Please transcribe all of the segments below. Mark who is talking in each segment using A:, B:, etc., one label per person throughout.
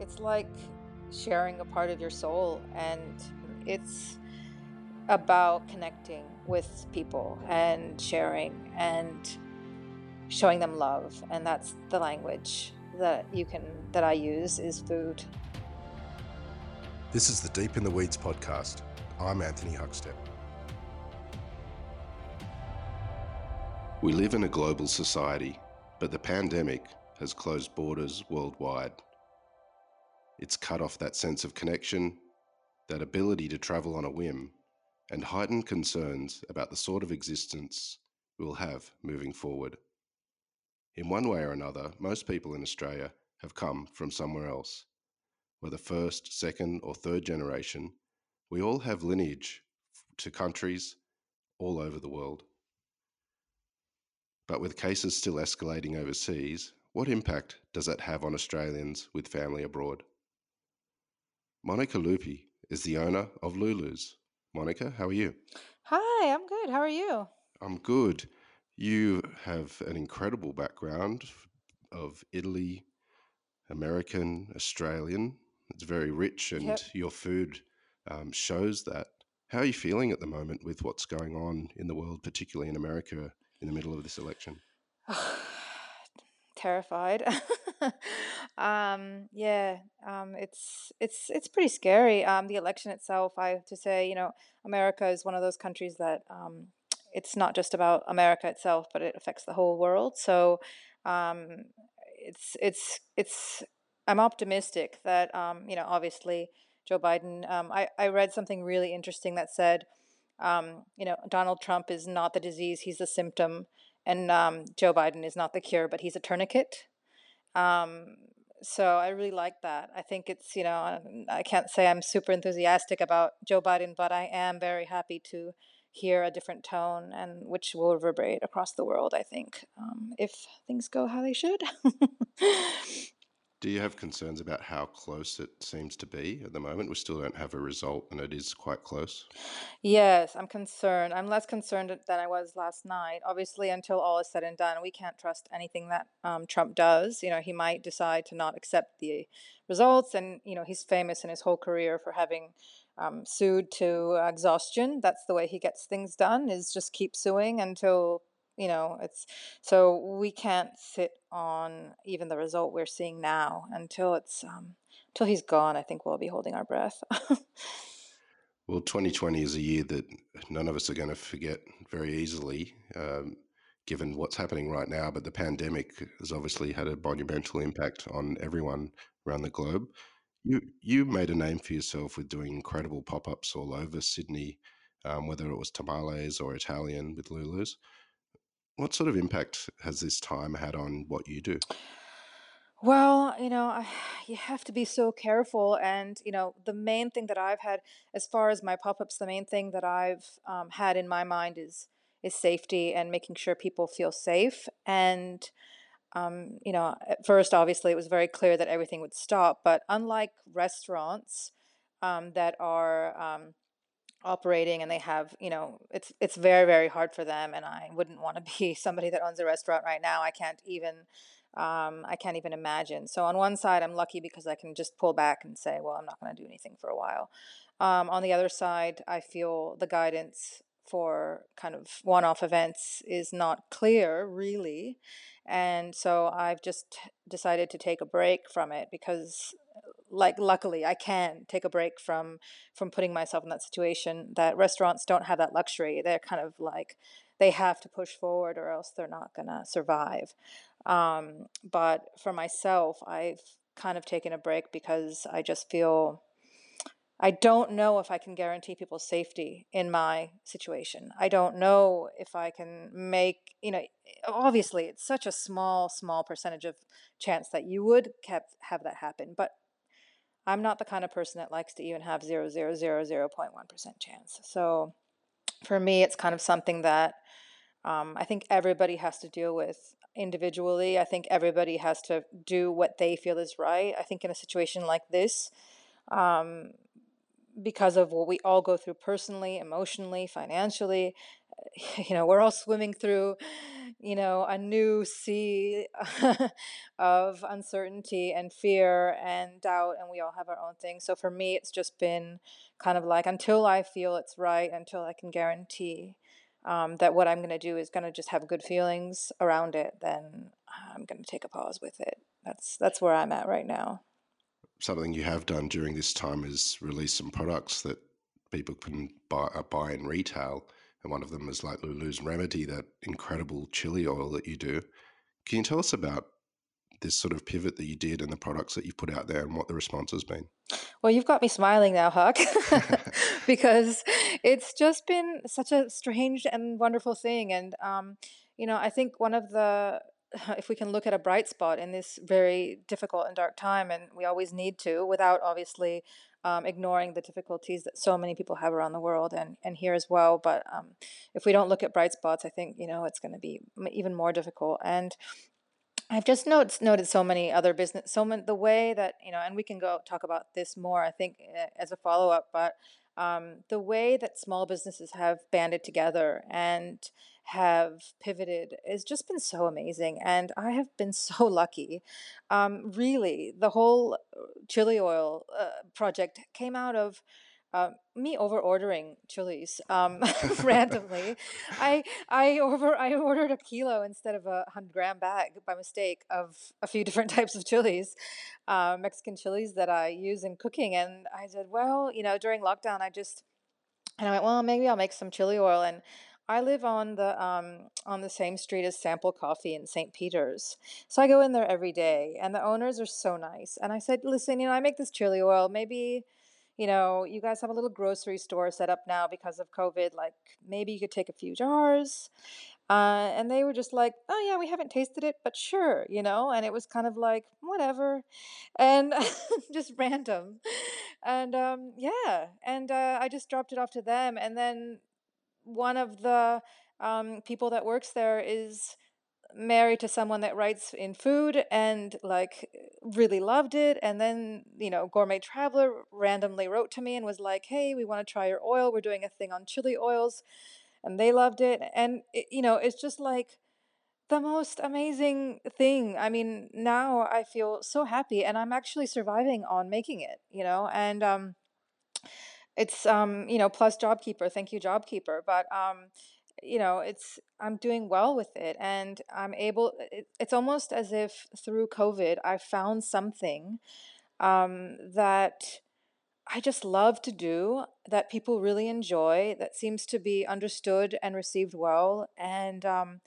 A: it's like sharing a part of your soul, and it's about connecting with people and sharing and showing them love and that's the language that you can that I use is food.
B: This is the Deep in the Weeds podcast. I'm Anthony Huckstep. We live in a global society, but the pandemic has closed borders worldwide. It's cut off that sense of connection, that ability to travel on a whim, and heightened concerns about the sort of existence we'll have moving forward. In one way or another, most people in Australia have come from somewhere else. Whether first, second, or third generation, we all have lineage to countries all over the world. But with cases still escalating overseas, what impact does that have on Australians with family abroad? Monica Lupi is the owner of Lulu's. Monica, how are you?
A: Hi, I'm good. How are you?
B: I'm good. You have an incredible background of Italy, American, Australian. It's very rich, and
A: Yep.
B: your food um, shows that. How are you feeling at the moment with what's going on in the world, particularly in America, in the middle of this election?
A: Terrified. um, yeah, um, it's it's it's pretty scary. Um, the election itself, I have to say, you know, America is one of those countries that um, it's not just about America itself, but it affects the whole world. So um, it's it's it's I'm optimistic that um, you know, obviously Joe Biden. Um, I I read something really interesting that said, um, you know, Donald Trump is not the disease; he's the symptom and um, Joe Biden is not the cure, but he's a tourniquet. Um, so I really like that. I think it's, you know, um, I can't say I'm super enthusiastic about Joe Biden, but I am very happy to hear a different tone and which will reverberate across the world, I think, um, if things go how they should.
B: Do you have concerns about how close it seems to be at the moment? We still don't have a result, and it is quite close.
A: Yes, I'm concerned. I'm less concerned than I was last night. Obviously, until all is said and done, we can't trust anything that um, Trump does. You know, he might decide to not accept the results, and you know, he's famous in his whole career for having um, sued to exhaustion. That's the way he gets things done: is just keep suing until you know it's. So we can't sit on even the result we're seeing now until it's um, until he's gone. I think we'll be holding our breath.
B: Well, 2020 is a year that none of us are going to forget very easily, um, given what's happening right now. But the pandemic has obviously had a monumental impact on everyone around the globe. You you made a name for yourself with doing incredible pop ups all over Sydney, um, whether it was tamales or Italian with Lulu's. What sort of impact has this time had on what you do?
A: Well, you know, I, you have to be so careful. And, you know, the main thing that I've had, as far as my pop-ups, the main thing that I've um, had in my mind is is safety and making sure people feel safe. And, um, you know, at first, obviously, it was very clear that everything would stop. But unlike restaurants um, that are um, operating and they have, you know, it's it's very, very hard for them. And I wouldn't want to be somebody that owns a restaurant right now. I can't even um, I can't even imagine. So on one side, I'm lucky because I can just pull back and say, well, I'm not going to do anything for a while. Um, on the other side, I feel the guidance for kind of one-off events is not clear, really. And so I've just decided to take a break from it because like luckily I can take a break from from putting myself in that situation that restaurants don't have that luxury. They're kind of like they have to push forward or else they're not to survive. Um, but for myself, I've kind of taken a break because I just feel I don't know if I can guarantee people's safety in my situation. I don't know if I can make, you know, obviously it's such a small, small percentage of chance that you would have that happen. But I'm not the kind of person that likes to even have zero zero zero zero point one percent chance. So for me, it's kind of something that um, I think everybody has to deal with individually. I think everybody has to do what they feel is right. I think in a situation like this, um, because of what we all go through personally, emotionally, financially, you know, we're all swimming through, you know, a new sea of uncertainty and fear and doubt, and we all have our own thing. So for me, it's just been kind of like until I feel it's right, until I can guarantee um, that what I'm going to do is going to just have good feelings around it, then I'm going to take a pause with it. That's that's where I'm at right now.
B: Something you have done during this time is release some products that people can buy, uh, buy in retail, and one of them is like Lulu's Remedy, that incredible chili oil that you do. Can you tell us about this sort of pivot that you did and the products that you've put out there and what the response has been?
A: Well, you've got me smiling now, Huck, because it's just been such a strange and wonderful thing. And, um, you know, I think one of the, if we can look at a bright spot in this very difficult and dark time, and we always need to, without obviously um, ignoring the difficulties that so many people have around the world and, and here as well. But um, if we don't look at bright spots, I think, you know, it's going to be even more difficult. And I've just noticed noted so many other business, so many the way that you know, and we can go talk about this more. I think eh, as a follow up, but um, the way that small businesses have banded together and have pivoted has just been so amazing, and I have been so lucky. Um, really, the whole uh, chili oil uh, project came out of um, me over ordering chilies um, randomly. I I over I ordered a kilo instead of a hundred gram bag by mistake of a few different types of chilies, uh, Mexican chilies that I use in cooking. And I said, well, you know, during lockdown, I just and I went, well, maybe I'll make some chili oil. And I live on the um, on the same street as Sample Coffee in St. Peter's, so I go in there every day, and the owners are so nice. And I said, listen, you know, I make this chili oil, maybe you know, you guys have a little grocery store set up now because of COVID. Like maybe you could take a few jars. Uh, and they were just like, oh, yeah, we haven't tasted it, but sure, you know? And it was kind of like, whatever. And just random. And um, yeah. And uh, I just dropped it off to them. And then one of the um, people that works there is married to someone that writes in food and like really loved it and then you know gourmet traveler randomly wrote to me and was like hey we want to try your oil. We're doing a thing on chili oils. And they loved it and it, you know it's just like the most amazing thing. I mean now i feel so happy and i'm actually surviving on making it you know? And um it's um you know plus jobkeeper thank you jobkeeper but um you know it's i'm doing well with it and i'm able it, it's almost as if through covid i found something um, that i just love to do that people really enjoy that seems to be understood and received well and um,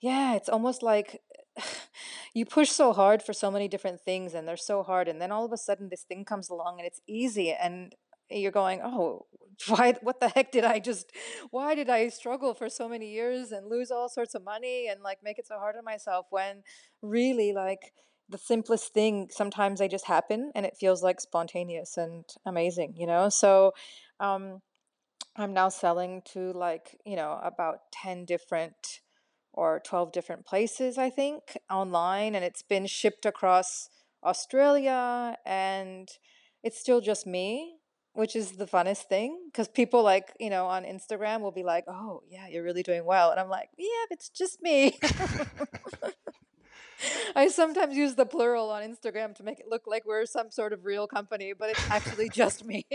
A: yeah it's almost like you push so hard for so many different things and they're so hard and then all of a sudden this thing comes along and it's easy and you're going, oh, why, what the heck did I just, why did I struggle for so many years and lose all sorts of money and like make it so hard on myself when really like the simplest thing, sometimes they just happen and it feels like spontaneous and amazing, you know? So, um, I'm now selling to like, you know, about 10 different or 12 different places, I think, online, and it's been shipped across Australia, and it's still just me which is the funnest thing because people like you know on instagram will be like oh yeah you're really doing well and i'm like yeah it's just me i sometimes use the plural on instagram to make it look like we're some sort of real company but it's actually just me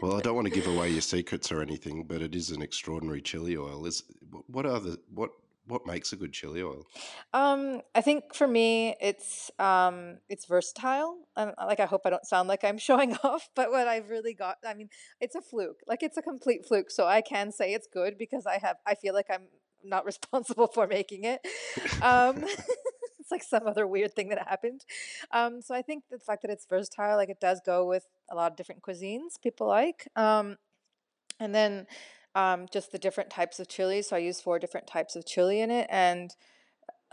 B: well i don't want to give away your secrets or anything but it is an extraordinary chili oil is what are the what what makes a good chili oil?
A: Um, I think for me, it's um, it's versatile. Um, like I hope I don't sound like I'm showing off, but what I've really got, I mean, it's a fluke. Like it's a complete fluke. So I can say it's good because I have, I feel like I'm not responsible for making it. Um, it's like some other weird thing that happened. Um, so I think the fact that it's versatile, like it does go with a lot of different cuisines people like. Um, and then um, just the different types of chilies. So I use four different types of chili in it. And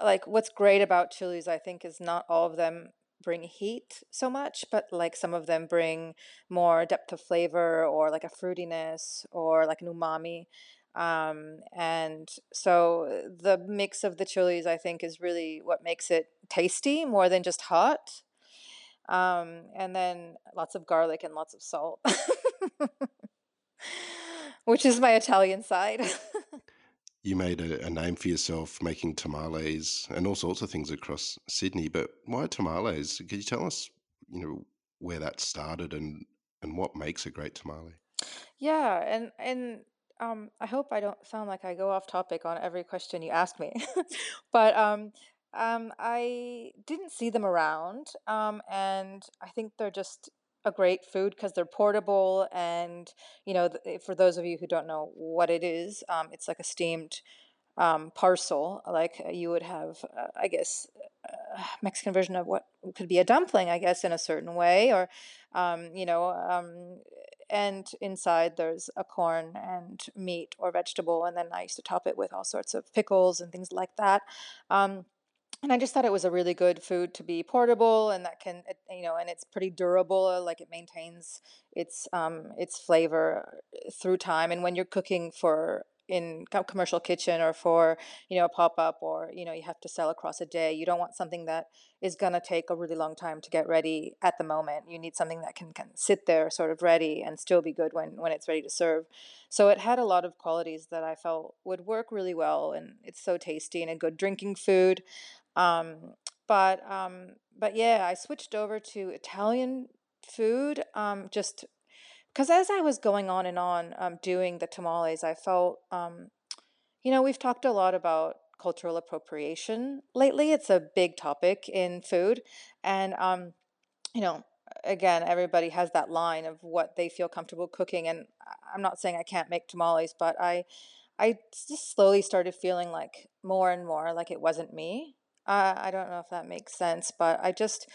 A: like what's great about chilies, I think, is not all of them bring heat so much, but like some of them bring more depth of flavor or like a fruitiness or like an umami. Um, and so the mix of the chilies, I think, is really what makes it tasty more than just hot. Um, and then lots of garlic and lots of salt. which is my Italian side.
B: You made a, a name for yourself making tamales and all sorts of things across Sydney, but why tamales? Could you tell us, you know, where that started and and what makes a great tamale?
A: Yeah, and and um, I hope I don't sound like I go off topic on every question you ask me, but um, um, I didn't see them around, um, and I think they're just a great food because they're portable, and you know, th- for those of you who don't know what it is, um, it's like a steamed um, parcel, like uh, you would have, uh, I guess, uh, Mexican version of what could be a dumpling, I guess, in a certain way, or, um, you know, um, and inside there's a corn and meat or vegetable, and then I used to top it with all sorts of pickles and things like that. Um, and I just thought it was a really good food to be portable and that can, you know, and it's pretty durable. uh, Like it maintains its um, its flavor uh, through time. And when you're cooking for in commercial kitchen or for you know a pop up or you know you have to sell across a day, you don't want something that is gonna take a really long time to get ready at the moment. You need something that can can sit there sort of ready and still be good when when it's ready to serve. So it had a lot of qualities that I felt would work really well, and it's so tasty and a good drinking food. Um, but um, but yeah, I switched over to Italian food um, just because as I was going on and on um, doing the tamales, I felt um, you know we've talked a lot about cultural appropriation lately. It's a big topic in food, and um, you know again everybody has that line of what they feel comfortable cooking and i'm not saying i can't make tamales but i i just slowly started feeling like more and more like it wasn't me uh, i don't know if that makes sense but i just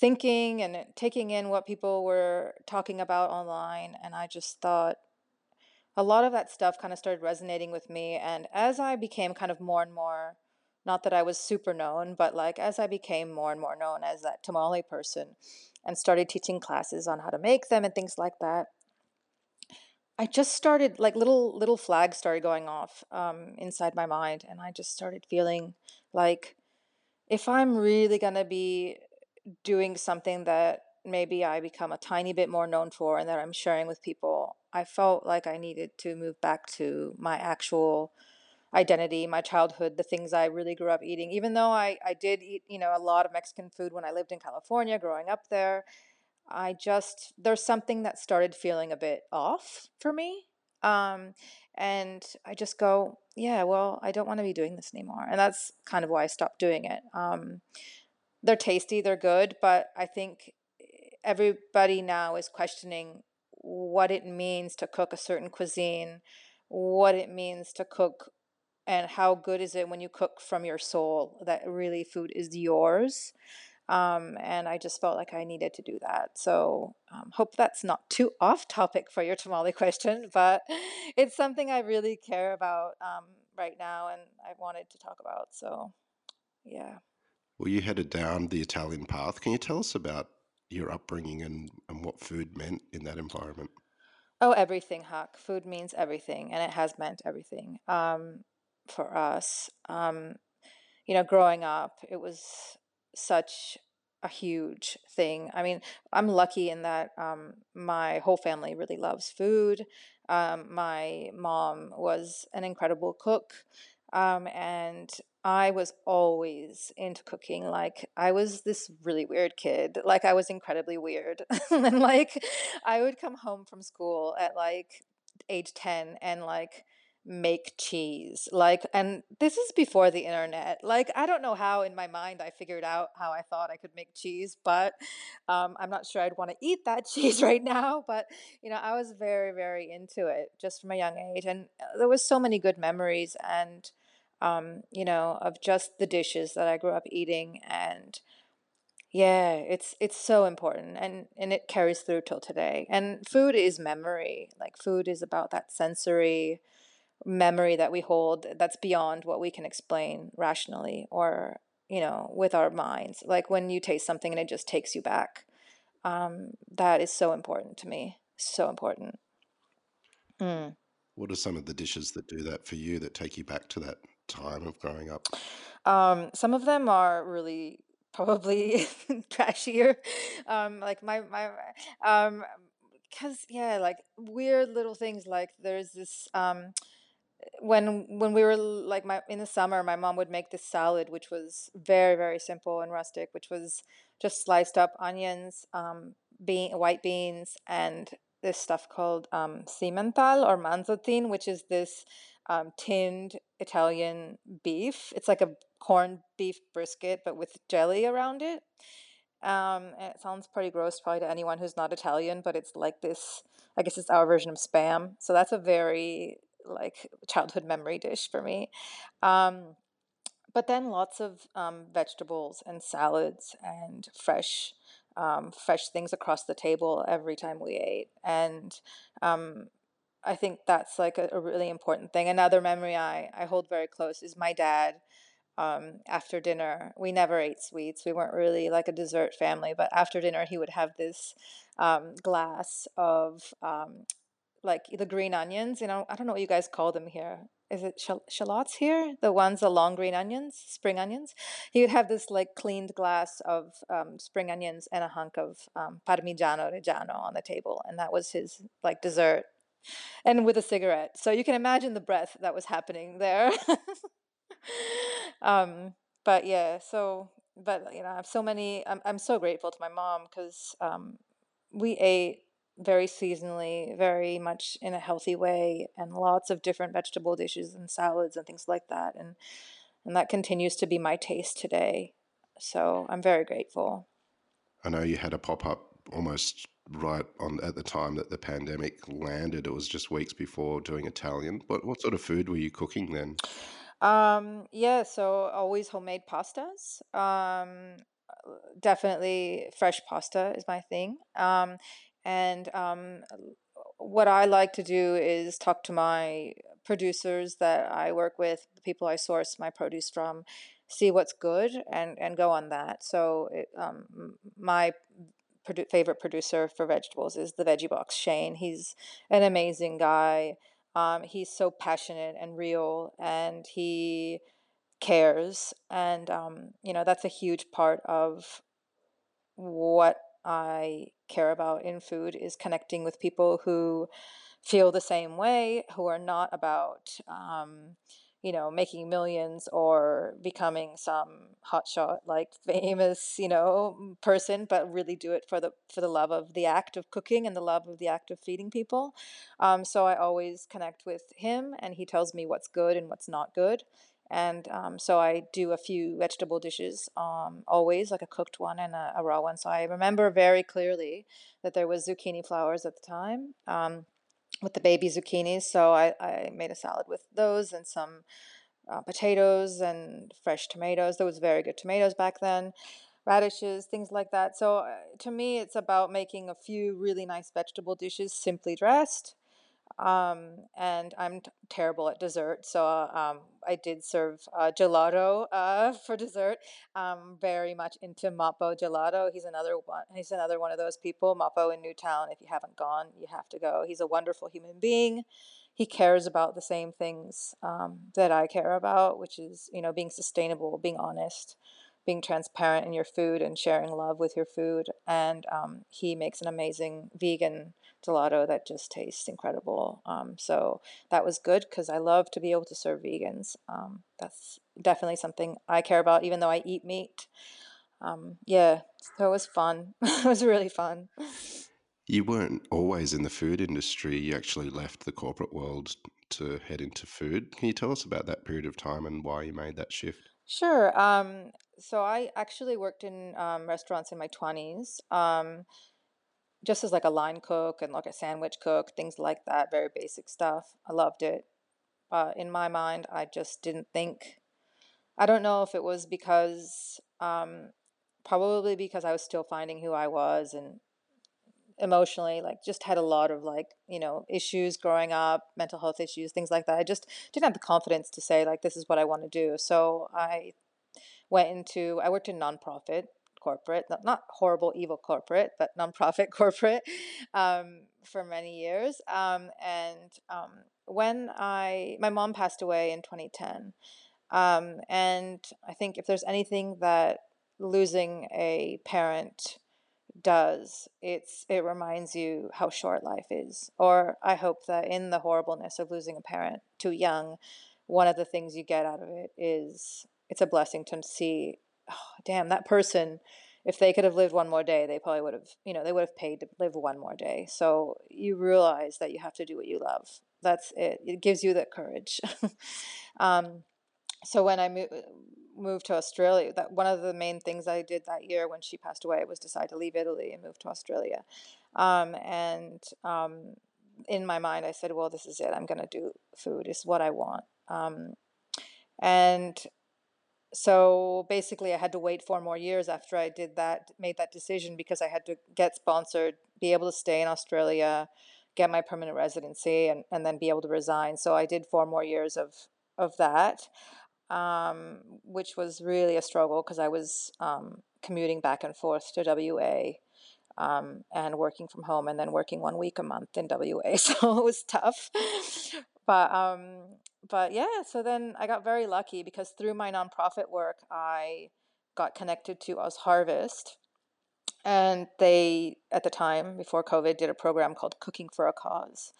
A: thinking and taking in what people were talking about online and i just thought a lot of that stuff kind of started resonating with me. And as I became kind of more and more, not that I was super known, but like as I became more and more known as that tamale person and started teaching classes on how to make them and things like that, I just started like little little flags started going off um, inside my mind, and I just started feeling like if I'm really gonna be doing something that maybe I become a tiny bit more known for and that I'm sharing with people, I felt like I needed to move back to my actual identity, my childhood, the things I really grew up eating. Even though I, I did eat, you know, a lot of Mexican food when I lived in California growing up there, I just, there's something that started feeling a bit off for me. Um, and I just go, yeah, well, I don't want to be doing this anymore. And that's kind of why I stopped doing it. Um, they're tasty, they're good, but I think everybody now is questioning what it means to cook a certain cuisine, what it means to cook, and how good is it when you cook from your soul, that really food is yours. Um, and I just felt like I needed to do that. So, um, hope that's not too off topic for your tamale question, but it's something I really care about um, right now and I wanted to talk about. So, yeah.
B: Well, you headed down the Italian path. Can you tell us about your upbringing and, and what food meant in that environment?
A: Oh, everything, Huck. Food means everything, and it has meant everything um, for us. Um, you know, growing up, it was such a huge thing. I mean, I'm lucky in that um, my whole family really loves food. Um, my mom was an incredible cook, um, and I was always into cooking. Like, I was this really weird kid. Like, I was incredibly weird. and like, I would come home from school at like age 10 and like make cheese. Like, and this is before the internet. Like, I don't know how in my mind I figured out how I thought I could make cheese, but um, I'm not sure I'd want to eat that cheese right now. But, you know, I was very, very into it just from a young age. And uh, there was so many good memories and, um, you know, of just the dishes that I grew up eating. And yeah, it's it's so important and and it carries through till today. And food is memory. Like food is about that sensory memory that we hold that's beyond what we can explain rationally or you know with our minds like when you taste something and it just takes you back um, that is so important to me so important mm.
B: What are some of the dishes that do that for you that take you back to that time of growing up?
A: um, some of them are really probably trashier um, like my my um because yeah, like, weird little things, like, there's this, um when when we were, like, my in the summer, my mom would make this salad, which was very, very simple and rustic, which was just sliced up onions, um, bean white beans, and this stuff called, um, Simmenthal or Manzotin, which is this, um, tinned Italian beef. It's like a corned beef brisket, but with jelly around it. Um, it sounds pretty gross probably to anyone who's not Italian, but it's like this I guess it's our version of Spam. So that's a very, like, childhood memory dish for me. Um, but then lots of, um, vegetables and salads and fresh, um, fresh things across the table every time we ate, and, um, I think that's, like, a a really important thing. Another memory I I hold very close is my dad, um, after dinner we never ate sweets, we weren't really, like, a dessert family, but after dinner, he would have this, um, glass of, um, like, the green onions, you know? I don't know what you guys call them here. Is it shal shallots here? The ones the long green onions? Spring onions? He would have this, like, cleaned glass of, um, spring onions and a hunk of, um, Parmigiano Reggiano on the table, and that was his, like, dessert, and with a cigarette. So you can imagine the breath that was happening there. Um, but yeah, so but, you know, I have so many I'm I'm so grateful to my mom 'cause, um, we ate very seasonally, very much in a healthy way, and lots of different vegetable dishes and salads and things like that, and and that continues to be my taste today. So, I'm very grateful.
B: I know you had a pop-up almost right on at the time that the pandemic landed, it was just weeks before doing Italian. But what sort of food were you cooking then?
A: Um, yeah, so always homemade pastas. Um, uh, definitely fresh pasta is my thing. Um, and, um, what I like to do is talk to my producers that I work with, the people I source my produce from, see what's good, and and go on that. So, it, um, my produ favorite producer for vegetables is the Veggie Box, Shane. He's an amazing guy. Um, he's so passionate and real, and he cares, and, um, you know, that's a huge part of what I care about in food, is connecting with people who feel the same way, who are not about, um, you know, making millions or becoming some hotshot, like, famous, you know, person, but really do it for the for the love of the act of cooking and the love of the act of feeding people. Um, so I always connect with him, and he tells me what's good and what's not good, and, um, so I do a few vegetable dishes, um, always, like a cooked one and a a raw one. So I remember very clearly that there was zucchini flowers at the time, um, with the baby zucchinis, so I I made a salad with those and some, uh, potatoes and fresh tomatoes. There was very good tomatoes back then, radishes, things like that. So, uh, to me, it's about making a few really nice vegetable dishes simply dressed. Um, and I'm t terrible at dessert, so, um, I did serve, uh, gelato, uh, for dessert. I'm very much into Mapo Gelato. He's another one he's another one of those people, Mapo in Newtown, if you haven't gone, you have to go. He's a wonderful human being. He cares about the same things, um, that I care about, which is, you know, being sustainable, being honest, being transparent in your food, and sharing love with your food, and, um, he makes an amazing vegan gelato that just tastes incredible. Um, so that was good because I love to be able to serve vegans. Um, that's definitely something I care about even though I eat meat. Um, yeah, so it was fun. It was really fun.
B: You weren't always in the food industry, you actually left the corporate world to head into food. Can you tell us about that period of time and why you made that shift?
A: Sure, um, so I actually worked in, um, restaurants in my 20s, um, just as, like, a line cook and, like, a sandwich cook, things like that, very basic stuff. I loved it. Uh, in my mind, I just didn't think I don't know if it was because, um probably because I was still finding who I was and emotionally, like, just had a lot of, like, you know, issues growing up, mental health issues, things like that. I just didn't have the confidence to say, like, "This is what I wanna do." So I went into I worked in nonprofit corporate, not not horrible, evil corporate, but nonprofit corporate, um, for many years, um, and, um, when I my mom passed away in 2010, um, and I think if there's anything that losing a parent does. It's it reminds you how short life is. Or I hope that in the horribleness of losing a parent too young, one of the things you get out of it is it's a blessing to see, oh, damn, that person, if they could have lived one more day, they probably would have, you know, they would have paid to live one more day. So you realize that you have to do what you love. That's it. It gives you that courage. um, so when I moved moved to Australia, that one of the main things I did that year when she passed away was decide to leave Italy and move to Australia. Um, and um, in my mind, I said, "Well, this is it. I'm going to do food. It's what I want." Um, and so basically, I had to wait four more years after I did that, made that decision because I had to get sponsored, be able to stay in Australia, get my permanent residency, and, and then be able to resign. So I did four more years of of that um, which was really a struggle because I was um, commuting back and forth to WA um, and working from home and then working one week a month in WA. So it was tough. but um, but yeah, so then I got very lucky because through my nonprofit work, I got connected to Oz Harvest. And they, at the time before COVID, did a program called Cooking for a Cause.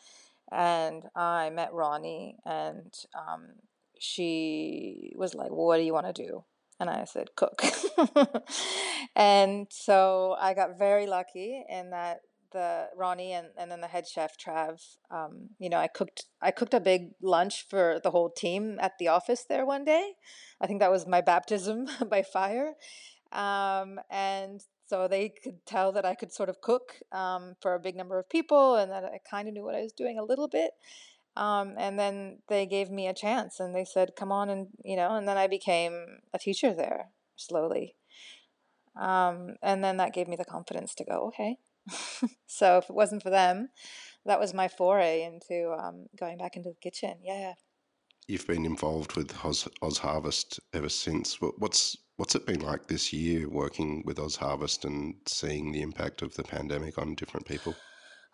A: And I met Ronni, and um, she was like, well, What do you want to do? And I said, Cook. and so I got very lucky in that the Ronni and, and then the head chef Trav, um, you know, I cooked I cooked a big lunch for the whole team at the office there one day. I think that was my baptism by fire. Um, and so they could tell that I could sort of cook um, for a big number of people and that I kind of knew what I was doing a little bit. Um, and then they gave me a chance and they said, come on and, you know, and then I became a teacher there slowly. Um, and then that gave me the confidence to go, okay. so if it wasn't for them, that was my foray into um, going back into the kitchen. Yeah.
B: You've been involved with Oz, Harvest ever since. What's what's it been like this year working with Oz Harvest and seeing the impact of the pandemic on different people?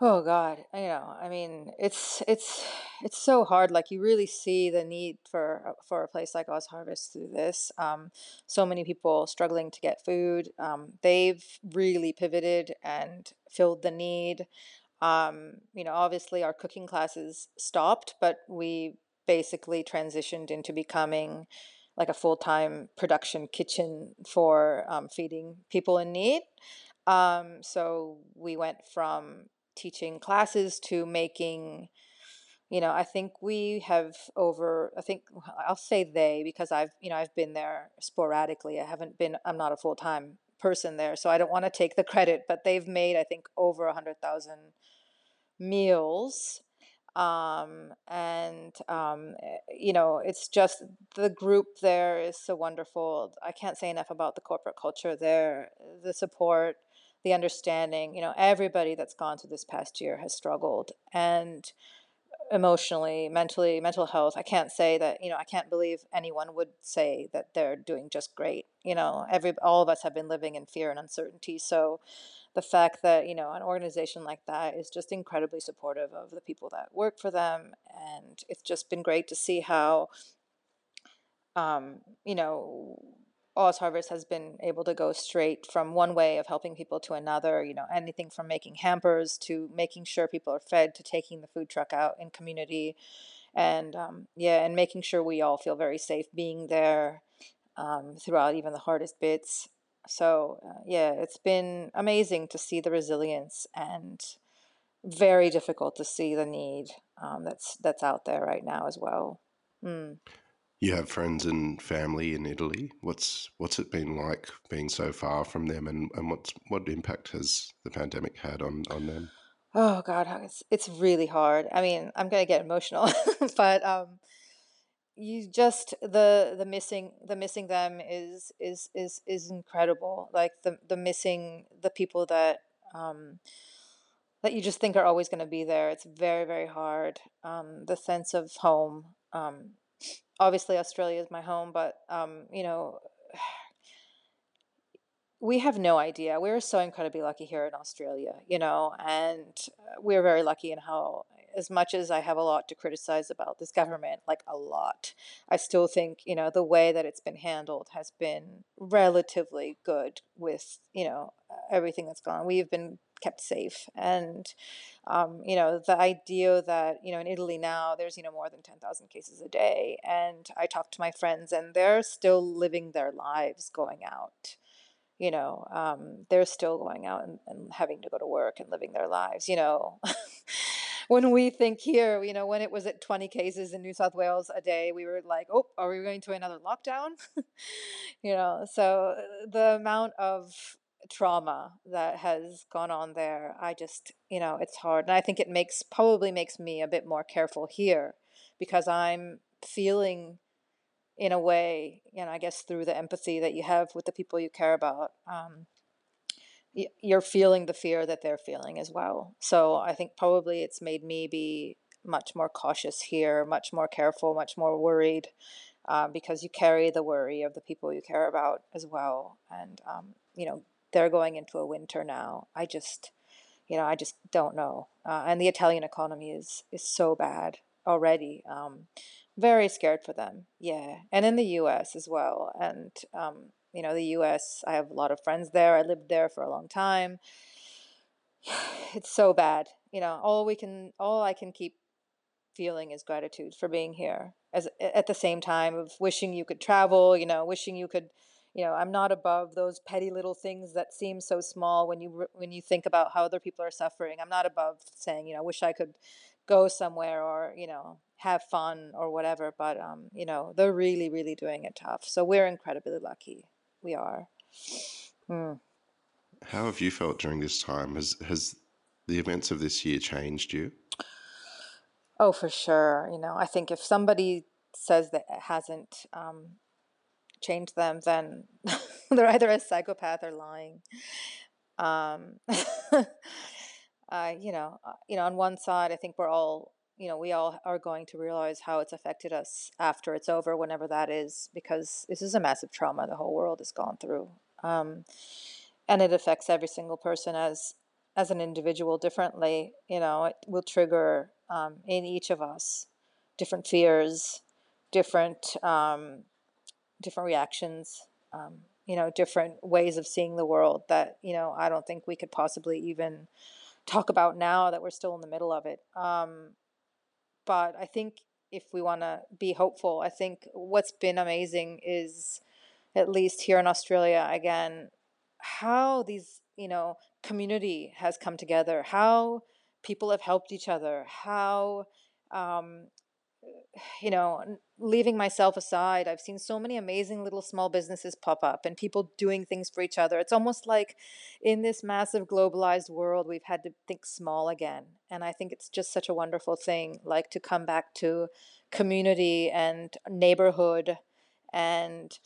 A: Oh God, you know, I mean, it's it's it's so hard. Like you really see the need for for a place like oz harvest through this. Um, so many people struggling to get food. Um, they've really pivoted and filled the need. Um, you know, obviously our cooking classes stopped, but we basically transitioned into becoming like a full time production kitchen for um, feeding people in need. Um, so we went from teaching classes to making you know i think we have over i think i'll say they because i've you know i've been there sporadically. I haven't been i'm not a full-time person there so i don't want to take the credit but they've made i think over a hundred thousand meals um, and um, eh, you know it's just the group there is so wonderful. I can't say enough about the corporate culture there the support the understanding, you know, everybody that's gone through this past year has struggled and emotionally, mentally, mental health. I can't say that, you know, I can't believe anyone would say that they're doing just great. You know, every all of us have been living in fear and uncertainty. So the fact that, you know, an organization like that is just incredibly supportive of the people that work for them and it's just been great to see how um, you know, OzHarvest has been able to go straight from one way of helping people to another, you know, anything from making hampers to making sure people are fed to taking the food truck out in community. And um, yeah, and making sure we all feel very safe being there um, throughout even the hardest bits. So uh, yeah, it's been amazing to see the resilience and very difficult to see the need um, that's that's out there right now as well. Mm.
B: You have friends and family in Italy. What's what's it been like being so far from them, and, and what's what impact has the pandemic had on on them?
A: Oh God, it's it's really hard. I mean, I'm gonna get emotional, but um, you just the the missing the missing them is is is is incredible. Like the the missing the people that um that you just think are always going to be there. It's very very hard. Um, the sense of home. Um, obviously Australia is my home, but um, you know, we have no idea. We're so incredibly lucky here in Australia, you know, and we're very lucky in how as much as I have a lot to criticize about this government, like a lot, I still think, you know, the way that it's been handled has been relatively good with, you know, everything that's gone. We've been kept safe. And, um, you know, the idea that, you know, in Italy now there's, you know, more than 10,000 cases a day. And I talk to my friends and they're still living their lives going out you know, um, they're still going out and, and having to go to work and living their lives, you know. when we think here, you know, when it was at 20 cases in New South Wales a day, we were like, oh, are we going to another lockdown? you know, so uh, the amount of trauma that has gone on there, I just, you know, it's hard. And I think it makes, probably makes me a bit more careful here because I'm feeling in a way, you know, I guess through the empathy that you have with the people you care about, um, you're feeling the fear that they're feeling as well. So I think probably it's made me be much more cautious here, much more careful, much more worried, uh, because you carry the worry of the people you care about as well. And um, you know, they're going into a winter now. I just, you know, I just don't know. Uh, and the Italian economy is is so bad already. Um, very scared for them. Yeah. And in the US as well. And, um, you know, the US, I have a lot of friends there. I lived there for a long time. It's so bad. You know, all we can, all I can keep feeling is gratitude for being here as at the same time of wishing you could travel, you know, wishing you could, you know, I'm not above those petty little things that seem so small when you when you think about how other people are suffering. I'm not above saying, you know, wish I could go somewhere or, you know, have fun or whatever. But um, you know, they're really, really doing it tough. So we're incredibly lucky. We are. Mm.
B: How have you felt during this time? Has has the events of this year changed you?
A: Oh, for sure. You know, I think if somebody says that it hasn't um, changed them, then they're either a psychopath or lying. Um, uh, you know, you know, on one side, I think we're all you know, we all are going to realize how it's affected us after it's over, whenever that is, because this is a massive trauma the whole world has gone through. Um, and it affects every single person as as an individual differently. You know, it will trigger um, in each of us different fears, different um, different reactions. Um, you know, different ways of seeing the world that you know I don't think we could possibly even talk about now that we're still in the middle of it. Um, but I think if we want to be hopeful, I think what's been amazing is, at least here in Australia, again, how these, you know, community has come together, how people have helped each other, how um, you know, leaving myself aside, I've seen so many amazing little small businesses pop up and people doing things for each other. It's almost like in this massive globalized world, we've had to think small again. And I think it's just such a wonderful thing, like to come back to community and neighborhood and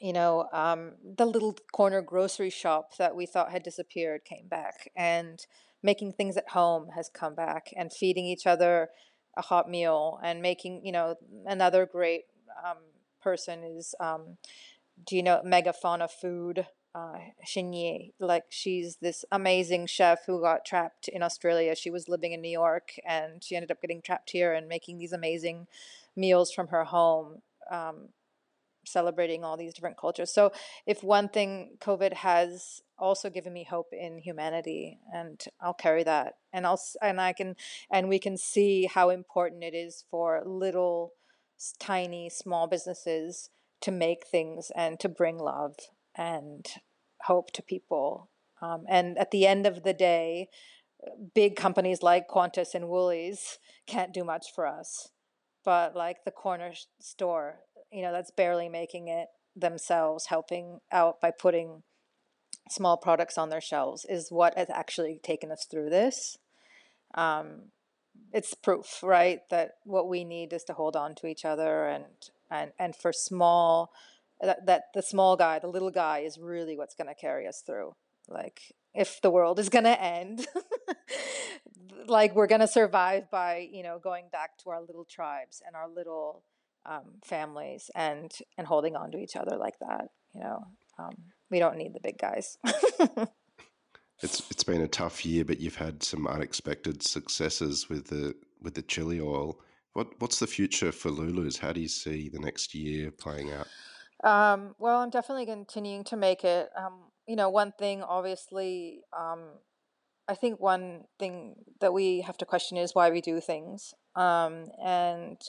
A: you know, um, the little corner grocery shop that we thought had disappeared came back, and making things at home has come back, and feeding each other a hot meal and making, you know, another great um, person is, um, do you know, Megafauna Food? Uh, like she's this amazing chef who got trapped in Australia. She was living in New York and she ended up getting trapped here and making these amazing meals from her home. Um, celebrating all these different cultures. So, if one thing COVID has also given me hope in humanity, and I'll carry that, and I'll and I can and we can see how important it is for little, tiny, small businesses to make things and to bring love and hope to people. Um, and at the end of the day, big companies like Qantas and Woolies can't do much for us but like the corner store, you know, that's barely making it themselves, helping out by putting small products on their shelves, is what has actually taken us through this. Um, it's proof, right, that what we need is to hold on to each other and and and for small that, that the small guy, the little guy is really what's going to carry us through. Like if the world is going to end like we're going to survive by you know going back to our little tribes and our little um, families and and holding on to each other like that you know um, we don't need the big guys
B: it's it's been a tough year but you've had some unexpected successes with the with the chili oil. What what's the future for Lulu's? How do you see the next year playing out?
A: Um, well, I'm definitely continuing to make it. Um, you know, one thing, obviously, um, I think one thing that we have to question is why we do things. Um, and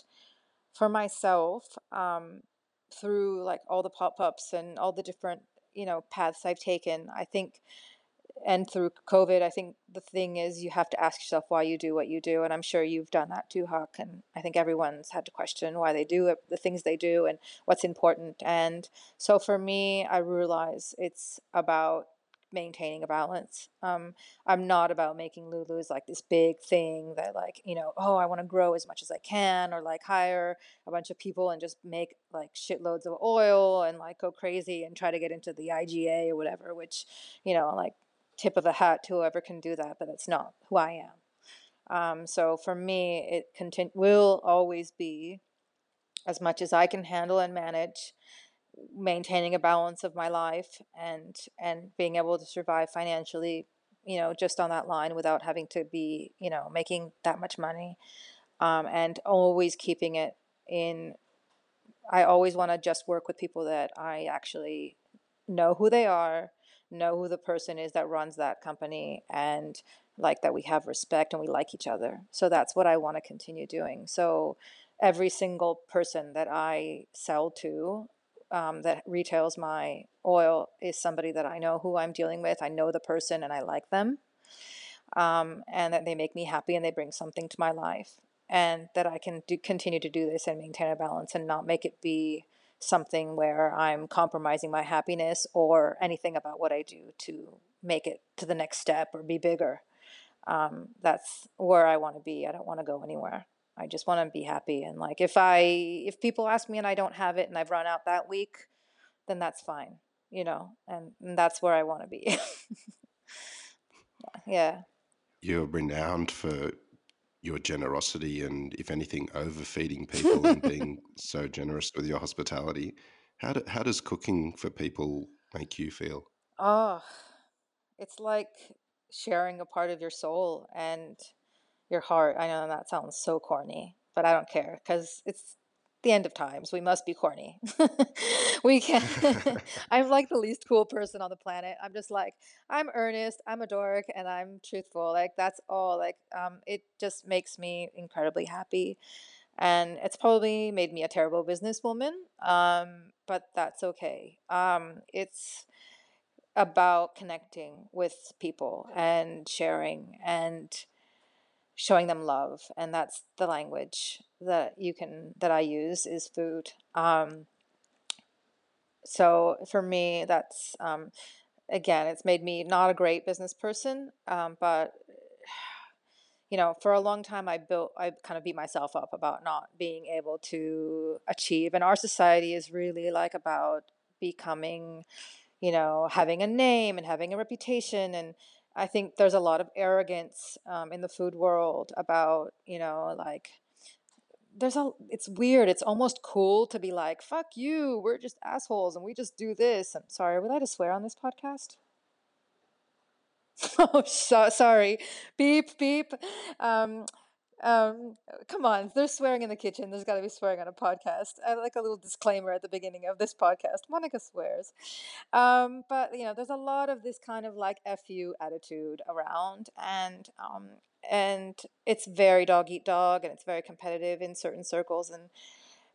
A: for myself, um, through like all the pop-ups and all the different, you know, paths I've taken, I think and through COVID, I think the thing is you have to ask yourself why you do what you do, and I'm sure you've done that too, Huck. And I think everyone's had to question why they do it, the things they do, and what's important. And so for me, I realize it's about maintaining a balance. Um, I'm not about making Lulu Lulu's like this big thing that like, you know, oh, I want to grow as much as I can or like hire a bunch of people and just make like shitloads of oil and like go crazy and try to get into the IGA or whatever, which, you know, like tip of the hat to whoever can do that, but that's not who I am. Um, so for me, it continu- will always be as much as I can handle and manage, maintaining a balance of my life and and being able to survive financially, you know, just on that line without having to be, you know, making that much money, um, and always keeping it in. I always want to just work with people that I actually know who they are know who the person is that runs that company and like that we have respect and we like each other. So that's what I want to continue doing. So every single person that I sell to um, that retails my oil is somebody that I know who I'm dealing with. I know the person and I like them. Um, and that they make me happy and they bring something to my life. And that I can do, continue to do this and maintain a balance and not make it be something where I'm compromising my happiness or anything about what I do to make it to the next step or be bigger. Um, that's where I want to be. I don't want to go anywhere. I just want to be happy. And like, if I, if people ask me and I don't have it and I've run out that week, then that's fine, you know, and, and that's where I want to be. yeah.
B: You're renowned for your generosity and, if anything, overfeeding people and being so generous with your hospitality. How, do, how does cooking for people make you feel?
A: Oh, it's like sharing a part of your soul and your heart. I know that sounds so corny, but I don't care because it's the end of times. We must be corny. we can. I'm like the least cool person on the planet. I'm just like I'm earnest. I'm a dork, and I'm truthful. Like that's all. Like um, it just makes me incredibly happy, and it's probably made me a terrible businesswoman. Um, but that's okay. Um, it's about connecting with people and sharing and showing them love and that's the language that you can that i use is food um, so for me that's um, again it's made me not a great business person um, but you know for a long time i built i kind of beat myself up about not being able to achieve and our society is really like about becoming you know having a name and having a reputation and I think there's a lot of arrogance um, in the food world about, you know, like there's a it's weird. It's almost cool to be like, "Fuck you. We're just assholes and we just do this." I'm sorry, would I to swear on this podcast? oh, so, sorry. Beep beep. Um, um, come on, there's swearing in the kitchen. There's got to be swearing on a podcast. I like a little disclaimer at the beginning of this podcast. Monica swears. Um, but, you know, there's a lot of this kind of like FU attitude around, and um, and it's very dog eat dog, and it's very competitive in certain circles. And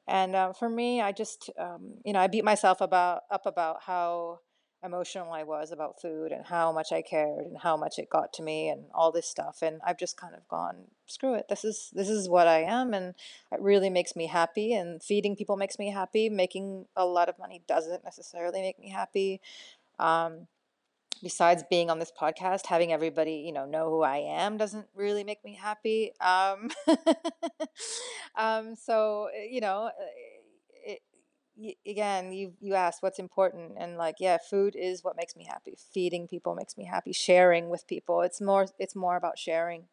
A: and uh, for me, I just, um, you know, I beat myself about up about how emotional I was about food and how much I cared and how much it got to me and all this stuff. And I've just kind of gone, screw it. This is this is what I am, and it really makes me happy. And feeding people makes me happy. Making a lot of money doesn't necessarily make me happy. Um, besides being on this podcast, having everybody you know know who I am doesn't really make me happy. Um, um, so you know again, you you asked what's important, and like, yeah, food is what makes me happy. Feeding people makes me happy. Sharing with people, it's more it's more about sharing.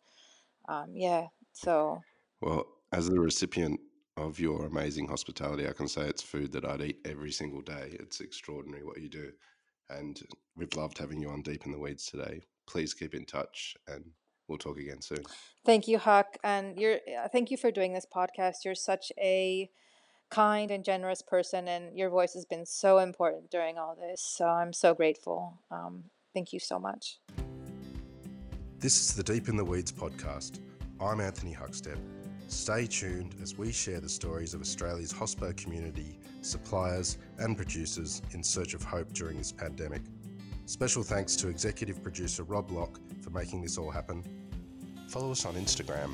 A: Um, yeah. So.
B: Well, as the recipient of your amazing hospitality, I can say it's food that I'd eat every single day. It's extraordinary what you do, and we've loved having you on Deep in the Weeds today. Please keep in touch, and we'll talk again soon.
A: Thank you, Huck, and you're. uh, Thank you for doing this podcast. You're such a kind and generous person, and your voice has been so important during all this. So I'm so grateful. Um, thank you so much.
B: This is the Deep in the Weeds podcast. I'm Anthony Huckstep. Stay tuned as we share the stories of Australia's hospo community, suppliers, and producers in search of hope during this pandemic. Special thanks to executive producer Rob Locke for making this all happen. Follow us on Instagram